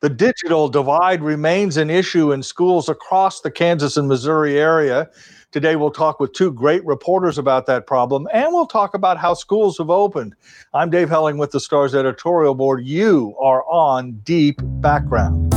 The digital divide remains an issue in schools across the Kansas and Missouri area. Today, we'll talk with two great reporters about that problem, and we'll talk about how schools have opened. I'm Dave Helling with the Stars editorial board. You are on Deep Background.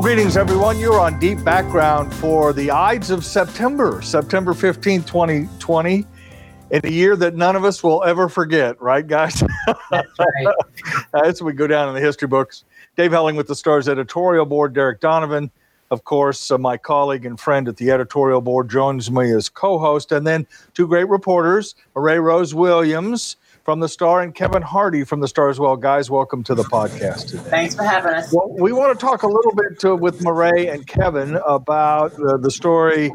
Well, greetings, everyone. You're on Deep Background for the Ides of September, September 15, 2020 in a year that none of us will ever forget, right, guys? That's right. As we go down in the history books, Dave Helling with the Stars editorial board, Derek Donovan, of course, uh, my colleague and friend at the editorial board, joins me as co host, and then two great reporters, Ray Rose Williams from the Star and Kevin Hardy from the Star as well. Guys, welcome to the podcast today. Thanks for having us. Well, we want to talk a little bit to, with Murray and Kevin about uh, the story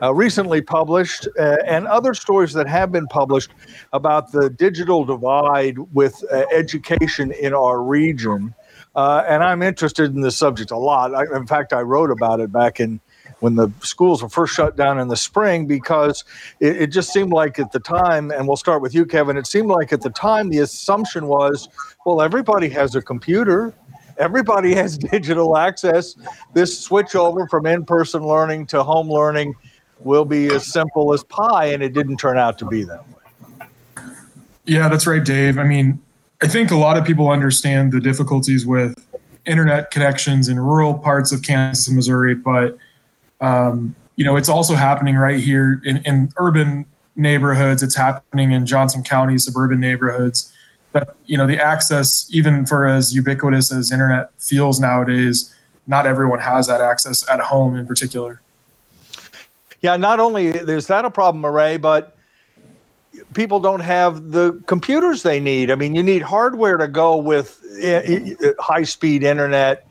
uh, recently published uh, and other stories that have been published about the digital divide with uh, education in our region. Uh, and I'm interested in this subject a lot. I, in fact, I wrote about it back in when the schools were first shut down in the spring because it, it, just seemed like at the time, and we'll start with you, Kevin, it seemed like at the time the assumption was, well, everybody has a computer. Everybody has digital access. This switch over from in person learning to home learning will be as simple as pie, and it didn't turn out to be that way. Yeah, that's right, Dave. I mean, I think a lot of people understand the difficulties with internet connections in rural parts of Kansas and Missouri, but um, you know, it's also happening right here in, in urban neighborhoods. It's happening in Johnson County suburban neighborhoods. But you know, the access, even for as ubiquitous as internet feels nowadays, not everyone has that access at home in particular. Yeah, not only there's that a problem, Murray, but people don't have the computers they need. I mean, you need hardware to go with eh, eh, high speed internet.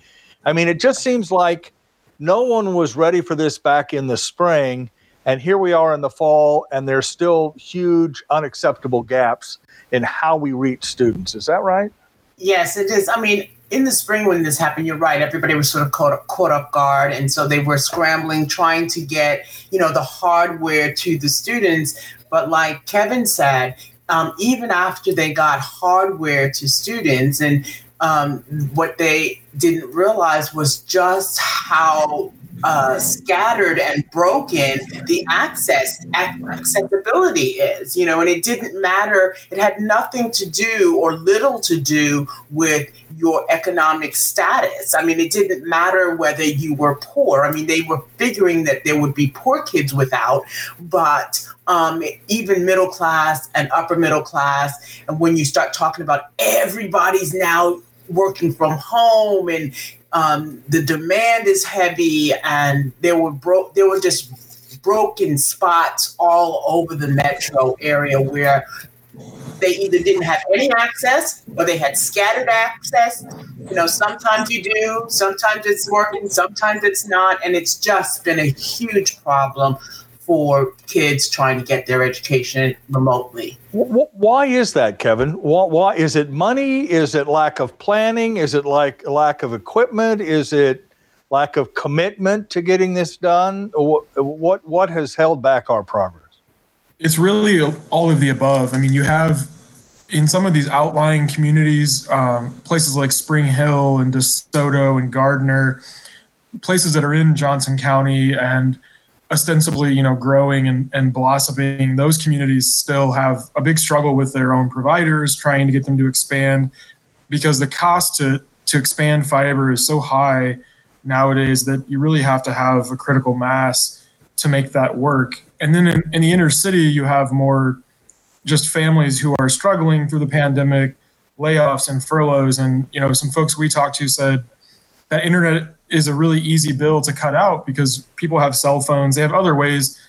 I mean, it just seems like no one was ready for this back in the spring. And here we are in the fall, and there's still huge, unacceptable gaps in how we reach students. Is that right? Yes, it is. I mean, in the spring when this happened, you're right. Everybody was sort of caught, caught up guard, and so they were scrambling, trying to get you know the hardware to the students. But like Kevin said, um, even after they got hardware to students, and um, what they didn't realize was just how uh, scattered and broken the access accessibility is you know and it didn't matter. It had nothing to do or little to do with your economic status. I mean it didn't matter whether you were poor. I mean they were figuring that there would be poor kids without but um, even middle class and upper middle class and when you start talking about everybody's now working from home and um, the demand is heavy and there were broke there were just broken spots all over the metro area where they either didn't have any access or they had scattered access. You know sometimes you do sometimes it's working sometimes it's not and it's just been a huge problem for kids trying to get their education remotely. Why is that, Kevin? Why, is it money? Is it lack of planning? Is it like lack of equipment? Is it lack of commitment to getting this done? What what has held back our progress? It's really all of the above. I mean, you have in some of these outlying communities, um, places like Spring Hill and DeSoto and Gardner, places that are in Johnson County and ostensibly you know growing and, and blossoming those communities still have a big struggle with their own providers trying to get them to expand because the cost to to expand fiber is so high nowadays that you really have to have a critical mass to make that work. And then in, in the inner city you have more just families who are struggling through the pandemic layoffs and furloughs. And you know some folks we talked to said that internet is a really easy bill to cut out because people have cell phones. They have other ways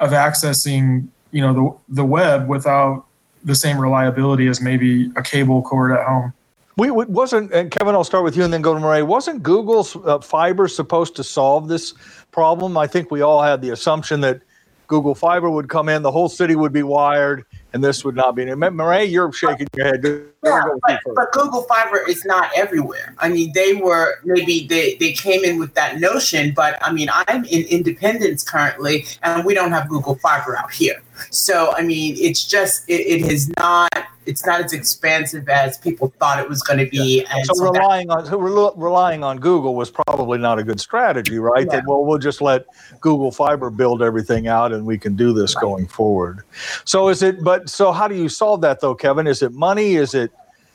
of accessing you know the, the web without the same reliability as maybe a cable cord at home. We wasn't and kevin i'll start with you and then go to murray wasn't google's uh, fiber supposed to solve this problem? I think we all had the assumption that Google Fiber would come in, the whole city would be wired, and this would not be. Murray, you're shaking your head. Yeah, but, but, Google Fiber is not everywhere. I mean, they were maybe they, they came in with that notion, but I mean, I'm in Independence currently, and we don't have Google Fiber out here. So I mean, it's just it, it is not it's not as expansive as people thought it was going to be. Yeah. so, so, relying that, on so relying on Google was probably not a good strategy, right? Yeah. That well, we'll just let Google Fiber build everything out, and we can do this right. going forward. So is it? But so how do you solve that though, Kevin? Is it money? Is it?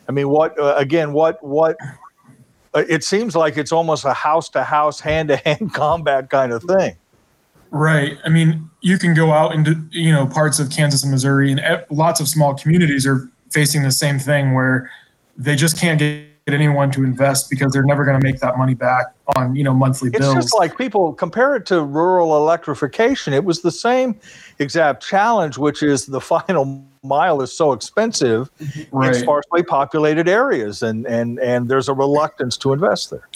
I mean, what uh, again? What what? Uh, it seems like it's almost a house to house, hand to hand combat kind of thing. Right. I mean, you can go out into you know parts of Kansas and Missouri, and lots of small communities are facing the same thing where they just can't get anyone to invest because they're never going to make that money back on you know monthly bills. It's just like people compare it to rural electrification. It was the same exact challenge, which is the final mile is so expensive right. in sparsely populated areas, and and and there's a reluctance to invest there.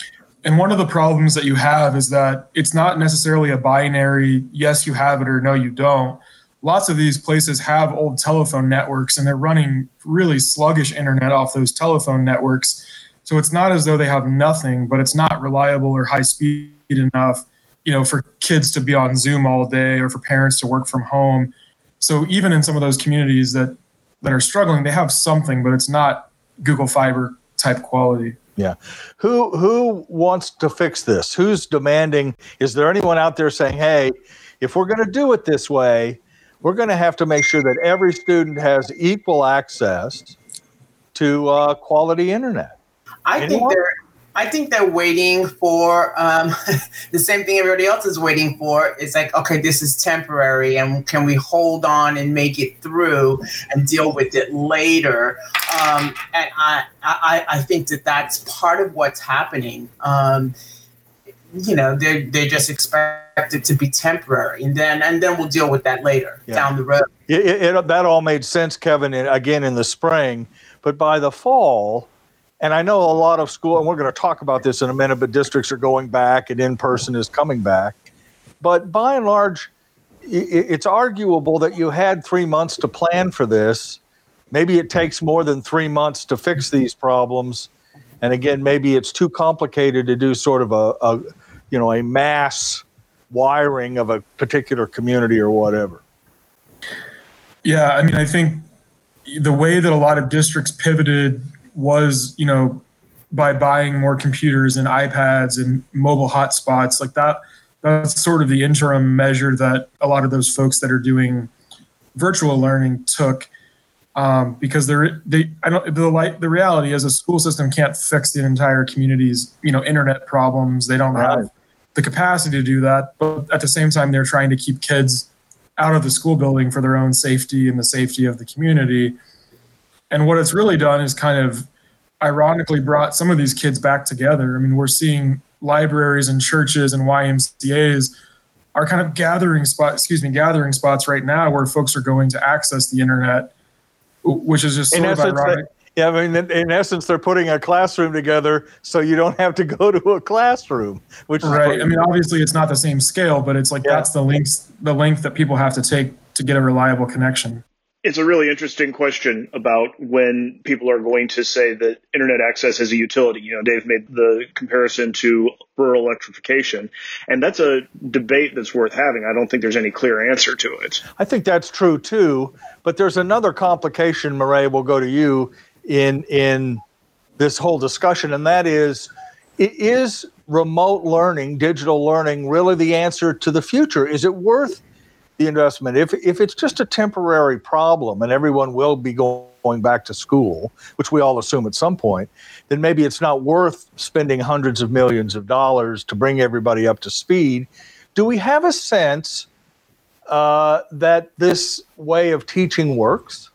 And one of the problems that you have is that it's not necessarily a binary yes you have it or no you don't lots of these places have old telephone networks and they're running really sluggish internet off those telephone networks. So it's not as though they have nothing, but it's not reliable or high speed enough, you know, for kids to be on Zoom all day or for parents to work from home. So even in some of those communities that that are struggling, they have something, but it's not Google Fiber type quality. Yeah. Who who wants to fix this? Who's demanding? Is there anyone out there saying, "Hey, if we're going to do it this way, we're going to have to make sure that every student has equal access to uh, quality internet. I Anyone? think they're. I think they're waiting for um, the same thing everybody else is waiting for. It's like, okay, this is temporary, and can we hold on and make it through and deal with it later? Um, and I, I, I think that that's part of what's happening. Um, you know, they they just expect it to be temporary, and then and then we'll deal with that later yeah. down the road. It, it, that all made sense, Kevin. Again, in the spring, but by the fall, and I know a lot of school, and we're going to talk about this in a minute. But districts are going back, and in person is coming back. But by and large, it's arguable that you had three months to plan for this. Maybe it takes more than three months to fix these problems. And again, maybe it's too complicated to do sort of a, a you know, a mass wiring of a particular community or whatever. Yeah, I mean, I think the way that a lot of districts pivoted was, you know, by buying more computers and iPads and mobile hotspots like that. That's sort of the interim measure that a lot of those folks that are doing virtual learning took, um, because they're they I don't the like the reality is a school system can't fix the entire community's you know internet problems. They don't right. have the capacity to do that. But at the same time, they're trying to keep kids out of the school building for their own safety and the safety of the community. And what it's really done is kind of ironically brought some of these kids back together. I mean, we're seeing libraries and churches and YMCA's are kind of gathering spot, excuse me, gathering spots right now where folks are going to access the internet, which is just sort of ironic. Yeah, I mean, in, in, essence, they're putting a classroom together so you don't have to go to a classroom. Which right. I mean, obviously, it's not the same scale, but it's like yeah. that's the length the length that people have to take to get a reliable connection. It's a really interesting question about when people are going to say that internet access is a utility. You know, Dave made the comparison to rural electrification, and that's a debate that's worth having. I don't think there's any clear answer to it. I think that's true too, but there's another complication, Murray, we'll go to you in in this whole discussion, and that is, is remote learning, digital learning, really the answer to the future? Is it worth the investment? If if it's just a temporary problem and everyone will be going going back to school, which we all assume at some point, then maybe it's not worth spending hundreds of millions of dollars to bring everybody up to speed. Do we have a sense uh, that this way of teaching works?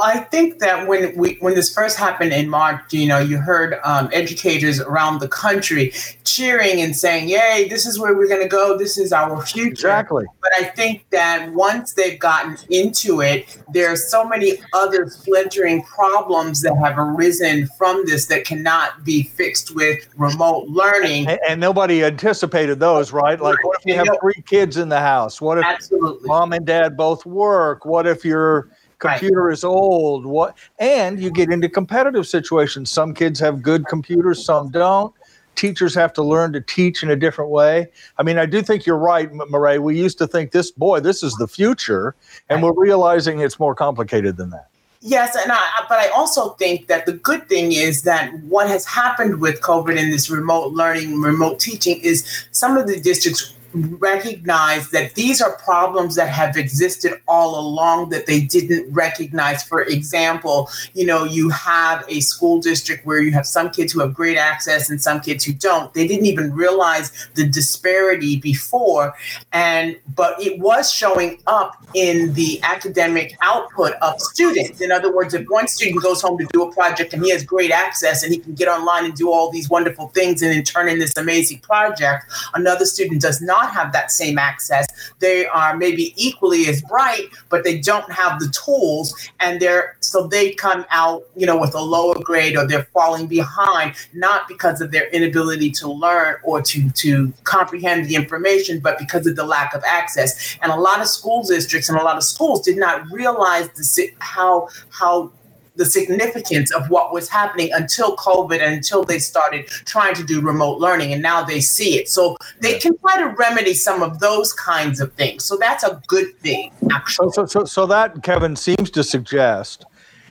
I think that when we when this first happened in March, you know, you heard um, educators around the country cheering and saying, "Yay, this is where we're going to go. This is our future." Exactly. But I think that once they've gotten into it, there are so many other splintering problems that have arisen from this that cannot be fixed with remote learning. And, and nobody anticipated those, right? Like, what if you have three kids in the house? What if Absolutely. mom and dad both work? What if your computer right. is old? What? And you get into competitive situations. Some kids have good computers, some don't. Teachers have to learn to teach in a different way. I mean, I do think you're right, Murray. We used to think this, boy, this is the future, and we're realizing it's more complicated than that. Yes, and I, but I also think that the good thing is that what has happened with COVID and this remote learning, remote teaching is some of the districts recognize that these are problems that have existed all along that they didn't recognize. For example, you know, you have a school district where you have some kids who have great access and some kids who don't. They didn't even realize the disparity before. And but it was showing up in the academic output of students. In other words, if one student goes home to do a project and he has great access and he can get online and do all these wonderful things and then turn in this amazing project, another student does not not have that same access. They are maybe equally as bright, but they don't have the tools, and they're so they come out, you know, with a lower grade or they're falling behind, not because of their inability to learn or to to comprehend the information, but because of the lack of access. And a lot of school districts and a lot of schools did not realize the, how how the significance of what was happening until COVID and until they started trying to do remote learning. And now they see it. So they can try to remedy some of those kinds of things. So that's a good thing, actually. So, so, so that, Kevin, seems to suggest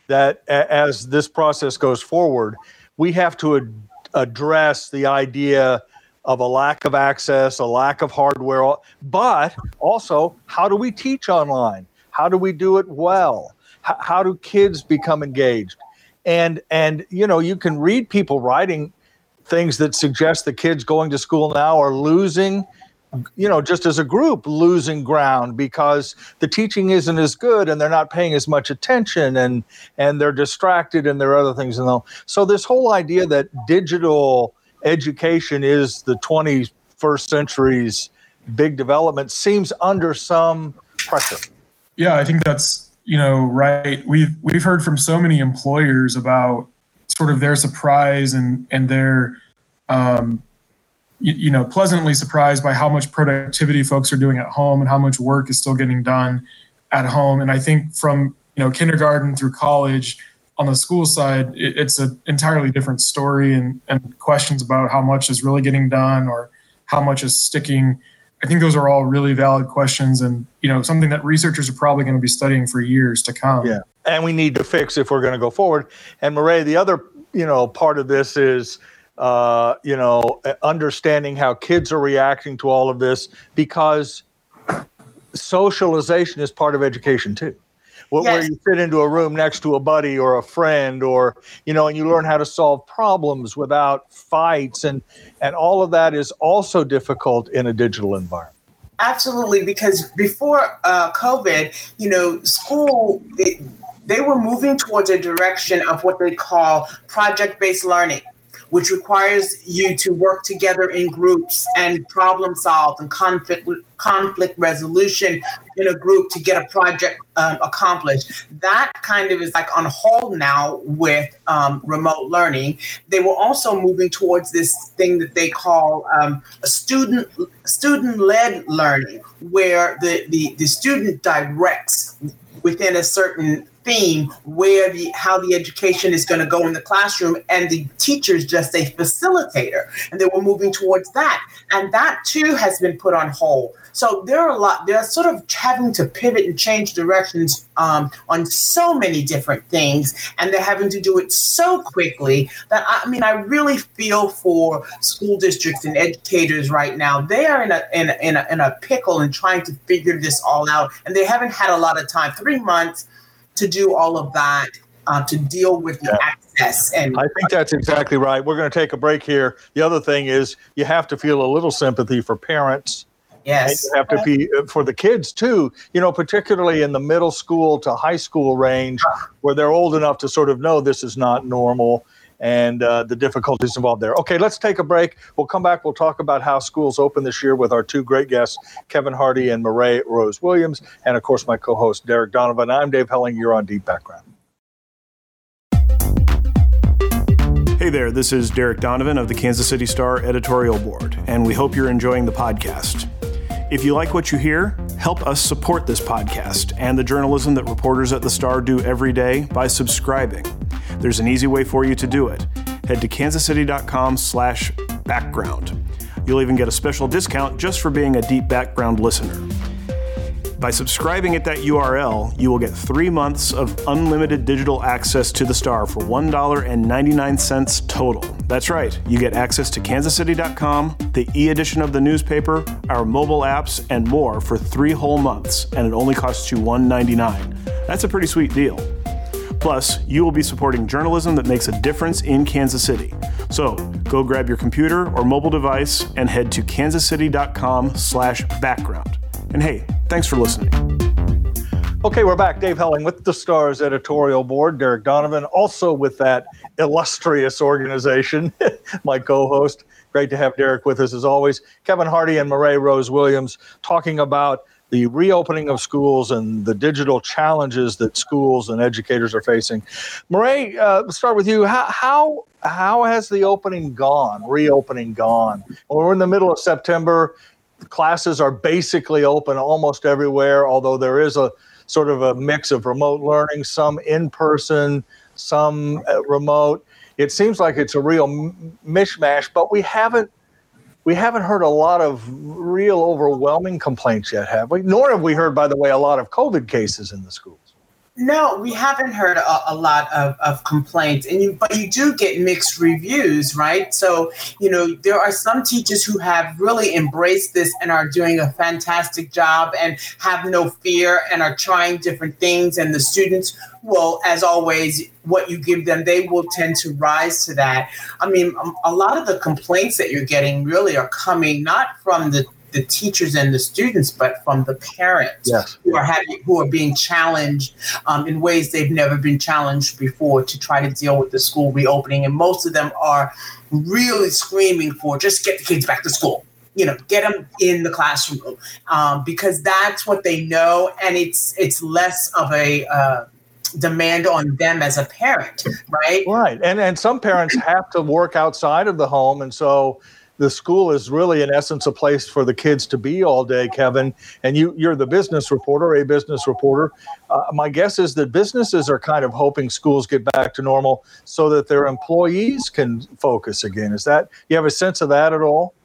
that as this process goes forward, we have to ad- address the idea of a lack of access, a lack of hardware, but also how do we teach online? How do we do it well? How, do kids become engaged? And and you know you can read people writing things that suggest the kids going to school now are losing you know just as a group losing ground because the teaching isn't as good and they're not paying as much attention and and they're distracted and there are other things and all so this whole idea that digital education is the 21st century's big development seems under some pressure yeah i think that's you know, right? We've we've heard from so many employers about sort of their surprise and and their um, you, you, know pleasantly surprised by how much productivity folks are doing at home and how much work is still getting done at home. And I think from you know kindergarten through college on the school side, it, it's an entirely different story and and questions about how much is really getting done or how much is sticking I think those are all really valid questions and you know something that researchers are probably going to be studying for years to come. Yeah. And we need to fix if we're going to go forward. And Murray, the other, you know, part of this is uh, you know, understanding how kids are reacting to all of this because socialization is part of education too yes. where you fit into a room next to a buddy or a friend or you know and you learn how to solve problems without fights and and all of that is also difficult in a digital environment absolutely because before uh, covid you know school it, they were moving towards a direction of what they call project-based learning which requires you to work together in groups and problem solve and conflict conflict resolution in a group to get a project um, accomplished. That kind of is like on hold now with um, remote learning. They were also moving towards this thing that they call um, a student student led learning, where the, the the student directs within a certain theme where the how the education is going to go in the classroom and the teacher is just a facilitator. And they were moving towards that. And that too has been put on hold. So there are a lot they're sort of having to pivot and change directions um, on so many different things. And they're having to do it so quickly that i mean i really feel for school districts and educators right now. They are in a in a, in a, in a pickle and trying to figure this all out. And they haven't had a lot of time. Three months to do all of that uh, to deal with the yeah. access. And I think that's exactly right. We're going to take a break here. The other thing is you have to feel a little sympathy for parents Yes. And you have to be uh, for the kids too, you know, particularly in the middle school to high school range where they're old enough to sort of know this is not normal and uh, the difficulties involved there. Okay, let's take a break. We'll come back. We'll talk about how schools open this year with our two great guests, Kevin Hardy and Mará Rose Williams, and of course, my co host, Derek Donovan. I'm Dave Helling. You're on Deep Background. Hey there, this is Derek Donovan of the Kansas City Star editorial board, and we hope you're enjoying the podcast. If you like what you hear, help us support this podcast and the journalism that reporters at the Star do every day by subscribing. There's an easy way for you to do it. Head to kansascity.com slash background. You'll even get a special discount just for being a deep background listener. By subscribing at that URL, you will get three months of unlimited digital access to the Star for $1.99 total. That's right, you get access to kansascity.com, the e edition of the newspaper, our mobile apps, and more for three whole months, and it only costs you $1.99. That's a pretty sweet deal. Plus, you will be supporting journalism that makes a difference in Kansas City. So, go grab your computer or mobile device and head to kansascity.com slash background. And hey, thanks for listening. Okay, we're back. Dave Helling with the Stars editorial board. Derek Donovan, also with that illustrious organization, my co host. Great to have Derek with us as always. Kevin Hardy and Mará Rose Williams talking about the reopening of schools and the digital challenges that schools and educators are facing. Mará, uh, let's start with you. How, how, how has the opening gone, reopening gone? Well, we're in the middle of September classes are basically open almost everywhere, although there is a sort of a mix of remote learning, some in person, some uh, remote. It seems like it's a real mishmash, but we haven't we haven't heard a lot of real overwhelming complaints yet, have we? Nor have we heard, by the way, a lot of COVID cases in the schools. No, we haven't heard a, a lot of, of complaints, and you, but you do get mixed reviews, right? So you know there are some teachers who have really embraced this and are doing a fantastic job and have no fear and are trying different things, and the students will, as always, what you give them, they will tend to rise to that. I mean, a lot of the complaints that you're getting really are coming not from the the teachers and the students, but from the parents yes. who are having who are being challenged um, in ways they've never been challenged before to try to deal with the school reopening. And most of them are really screaming for just get the kids back to school. You know, get them in the classroom um, because that's what they know, and it's it's less of a uh, demand on them as a parent, right? Right, and and some parents have to work outside of the home, and so the school is really in essence a place for the kids to be all day kevin. And you you're the business reporter a business reporter. Uh, my guess is that businesses are kind of hoping schools get back to normal so that their employees can focus again. Is that you have a sense of that at all?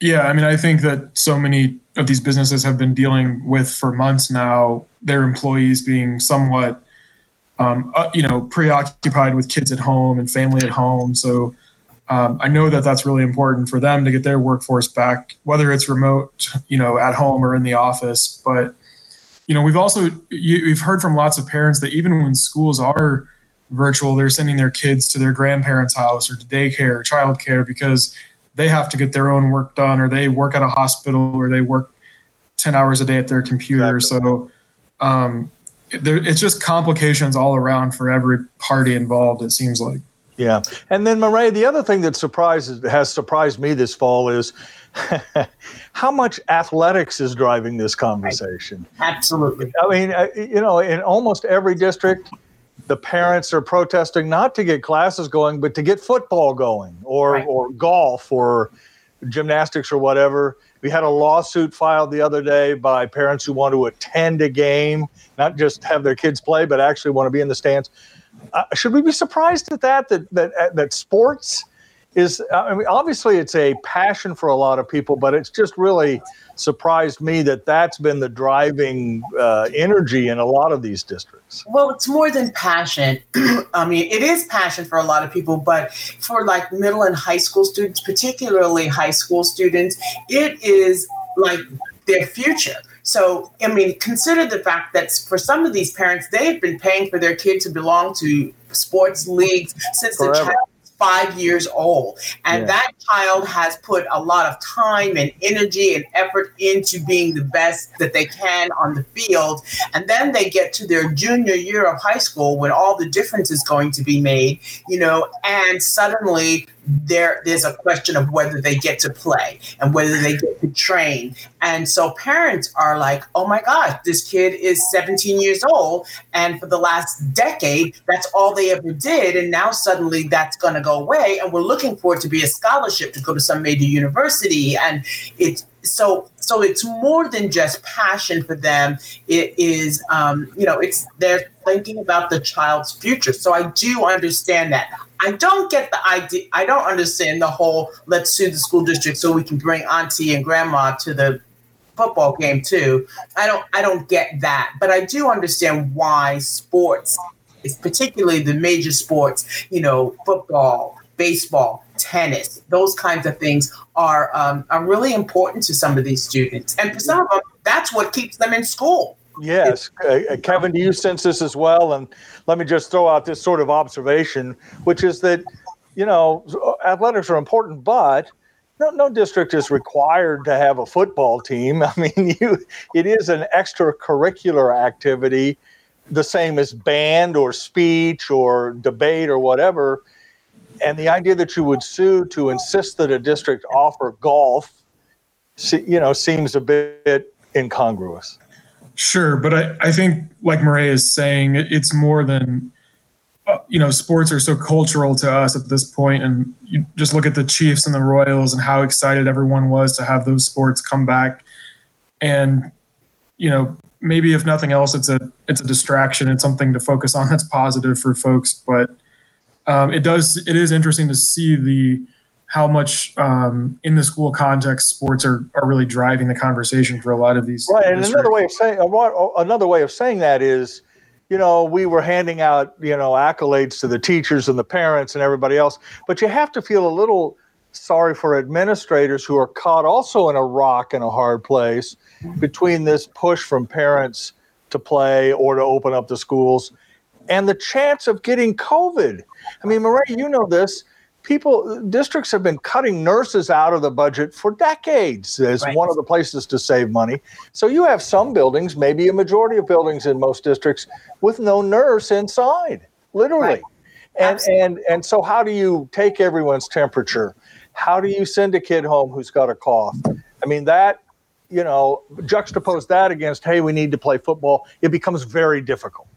Yeah i mean i think that so many of these businesses have been dealing with for months now their employees being somewhat um, uh, you know preoccupied with kids at home and family at home. So um, I know that that's really important for them to get their workforce back, whether it's remote, you know, at home or in the office. But you know, we've also you, we've heard from lots of parents that even when schools are virtual, they're sending their kids to their grandparents' house or to daycare or childcare because they have to get their own work done, or they work at a hospital, or they work ten hours a day at their computer. Exactly. So um, there, it's just complications all around for every party involved. It seems like. Yeah, and then Mará, the other thing that surprises has surprised me this fall is how much athletics is driving this conversation. Absolutely. I mean, uh, you know, in almost every district, the parents are protesting not to get classes going, but to get football going, or right. or golf, or gymnastics, or whatever. We had a lawsuit filed the other day by parents who want to attend a game, not just have their kids play, but actually want to be in the stands uh, should we be surprised at that? That that uh, that sports is. I mean, obviously, it's a passion for a lot of people, but it's just really surprised me that that's been the driving uh, energy in a lot of these districts. Well, it's more than passion. I mean, it is passion for a lot of people, but for like middle and high school students, particularly high school students, it is like their future. So, I mean, consider the fact that for some of these parents, they have been paying for their kid to belong to sports leagues since Forever. the child five years old. And Yeah. that child has put a lot of time and energy and effort into being the best that they can on the field. And then they get to their junior year of high school when all the difference is going to be made, you know, and suddenly there there's a question of whether they get to play and whether they get to train. And so parents are like, "Oh my gosh, this kid is 17 years old and for the last decade that's all they ever did and now suddenly that's going to go away and we're looking for it to be a scholarship to go to some major university. And it's so so it's more than just passion for them. It is um, you know it's they're thinking about the child's future. So i do understand that i don't get the idea i don't understand the whole let's sue the school district so we can bring auntie and grandma to the football game too. I don't i don't get that but i do understand why sports is particularly the major sports you know football baseball tennis those kinds of things are um, are really important to some of these students. And for some of them that's what keeps them in school. Yes, uh, uh, Kevin, do you sense this as well? And let me just throw out this sort of observation, which is that, you know, athletics are important, but no, no district is required to have a football team. I mean, you, it is an extracurricular activity, the same as band or speech or debate or whatever. And the idea that you would sue to insist that a district offer golf, you know, seems a bit incongruous. Sure, but I, I think, like Murray is saying, it's more than, uh, you know, sports are so cultural to us at this point, and you just look at the Chiefs and the Royals and how excited everyone was to have those sports come back, and you know, maybe if nothing else, it's a it's a distraction. It's something to focus on that's positive for folks, but um, it does it is interesting to see the how much um, in the school context sports are, are really driving the conversation for a lot of these Right, and districts. another way of saying another way of saying that is, you know, we were handing out you know accolades to the teachers and the parents and everybody else, but you have to feel a little sorry for administrators who are caught also in a rock and a hard place between this push from parents to play or to open up the schools and the chance of getting COVID. I mean, Murray, you know this. People, districts have been cutting nurses out of the budget for decades as Right. one of the places to save money. So you have some buildings, maybe a majority of buildings in most districts, with no nurse inside, literally. Right. And Absolutely. and and so how do you take everyone's temperature? How do you send a kid home who's got a cough? I mean that, you know, juxtapose that against hey, we need to play football, it becomes very difficult.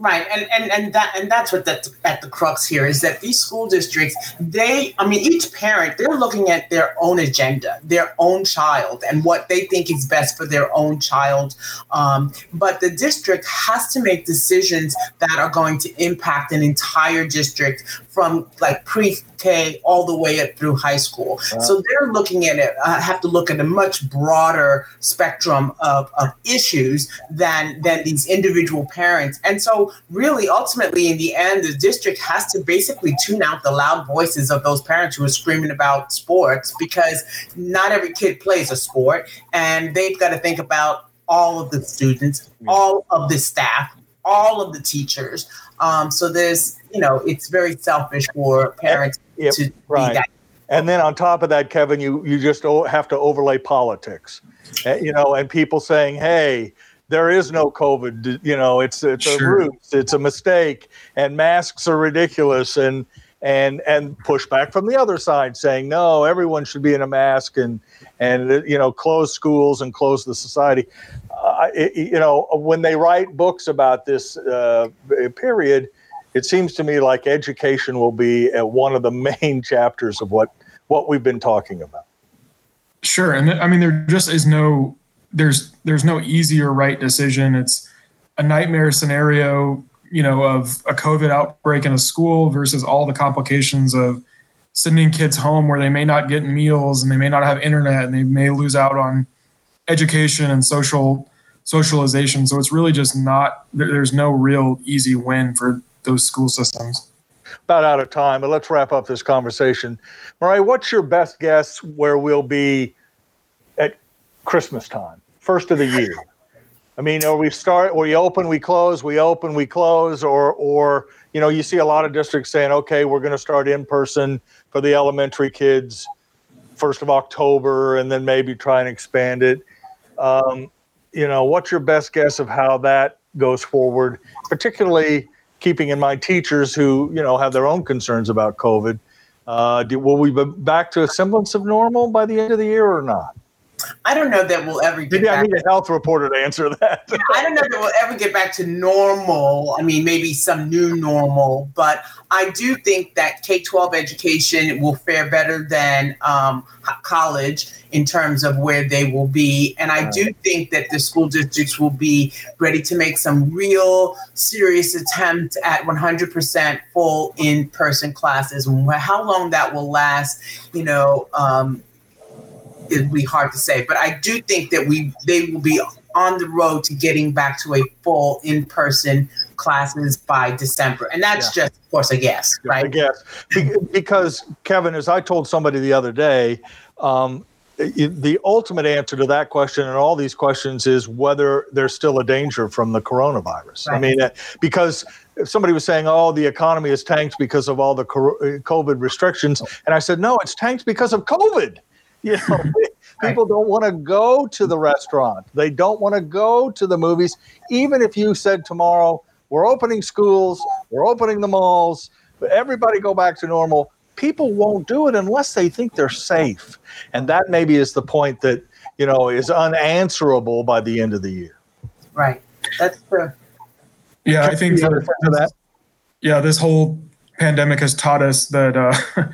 Right, and and and that and that's what that's at the crux here is that these school districts, they, I mean, each parent, they're looking at their own agenda, their own child, and what they think is best for their own child. Um, but the district has to make decisions that are going to impact an entire district from like pre-K all the way up through high school. So they're looking at it, uh, have to look at a much broader spectrum of, of issues than than these individual parents. And so really ultimately in the end, the district has to basically tune out the loud voices of those parents who are screaming about sports because not every kid plays a sport and they've got to think about all of the students, all of the staff, all of the teachers. Um, so there's, you know, it's very selfish for parents Yep, to right. be that. And then on top of that, Kevin, you you just have to overlay politics, Uh, you know, and people saying, "Hey, there is no COVID," you know, it's it's a Sure. ruse, it's a mistake, and masks are ridiculous, and and and pushback from the other side saying, "No, everyone should be in a mask," and and uh, you know, close schools and close the society. Uh, it, you know, when they write books about this uh, period, it seems to me like education will be uh, one of the main chapters of what what we've been talking about. Sure, and th- I mean there just is no there's there's no easy or right decision. It's a nightmare scenario, you know, of a COVID outbreak in a school versus all the complications of sending kids home where they may not get meals and they may not have internet and they may lose out on education and social socialization. So it's really just not there's no real easy win for those school systems. About out of time, but let's wrap up this conversation. Mariah, what's your best guess where we'll be at Christmas time, first of the year? I mean, or we start, we open, we close, we open, we close, or, or you know, you see a lot of districts saying, okay, we're going to start in person for the elementary kids first of October, and then maybe try and expand it. Um, you know, what's your best guess of how that goes forward, particularly keeping in mind teachers who you know have their own concerns about COVID. Uh, do, will we be back to a semblance of normal by the end of the year or not? I don't know that we'll ever get Maybe back. I need a health reporter to answer that. Yeah, I don't know that we'll ever get back to normal. I mean, maybe some new normal, but I do think that K 12 education will fare better than um, college in terms of where they will be. And I do think that the school districts will be ready to make some real serious attempt at 100% full in person classes. How long that will last, you know, um, it'd be hard to say. But I do think that we they will be on the road to getting back to a full in person classes by December. And that's yeah. just, of course, a guess, right? A guess. Because, Kevin, as I told somebody the other day, um, the ultimate answer to that question and all these questions is whether there's still a danger from the coronavirus. Right. I mean, uh, because somebody was saying, "Oh, the economy is tanked because of all the COVID restrictions," and I said, "No, it's tanked because of COVID." You know, people don't want to go to the restaurant. They don't want to go to the movies. Even if you said tomorrow, we're opening schools, we're opening the malls, everybody go back to normal people won't do it unless they think they're safe. And that maybe is the point that, you know, is unanswerable by the end of the year. Right. That's true. Yeah, I think for, for that. Yeah, this whole pandemic has taught us that uh,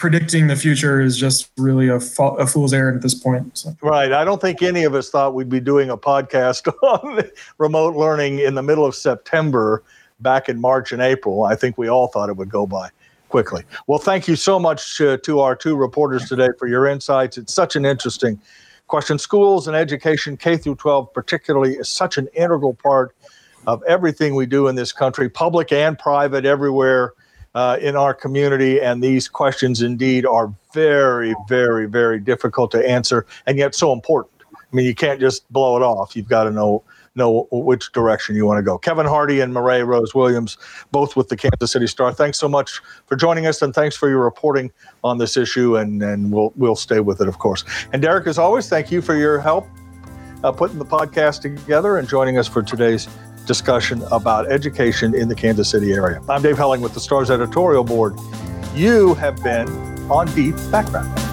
predicting the future is just really a, fo- a fool's errand at this point. So. Right. I don't think any of us thought we'd be doing a podcast on remote learning in the middle of September back in March and April. I think we all thought it would go by quickly. Well, thank you so much uh, to our two reporters today for your insights. It's such an interesting question. Schools and education, K through 12 particularly, is such an integral part of everything we do in this country, public and private, everywhere uh, in our community. And these questions indeed are very, very, very difficult to answer and yet so important. I mean, you can't just blow it off. You've got to know know which direction you want to go. Kevin Hardy and Mará Rose Williams, both with the Kansas City Star. Thanks so much for joining us, and thanks for your reporting on this issue. And and we'll we'll stay with it, of course. And Derek, as always, thank you for your help uh, putting the podcast together and joining us for today's discussion about education in the Kansas City area. I'm Dave Helling with the Stars editorial board. You have been on Deep Background.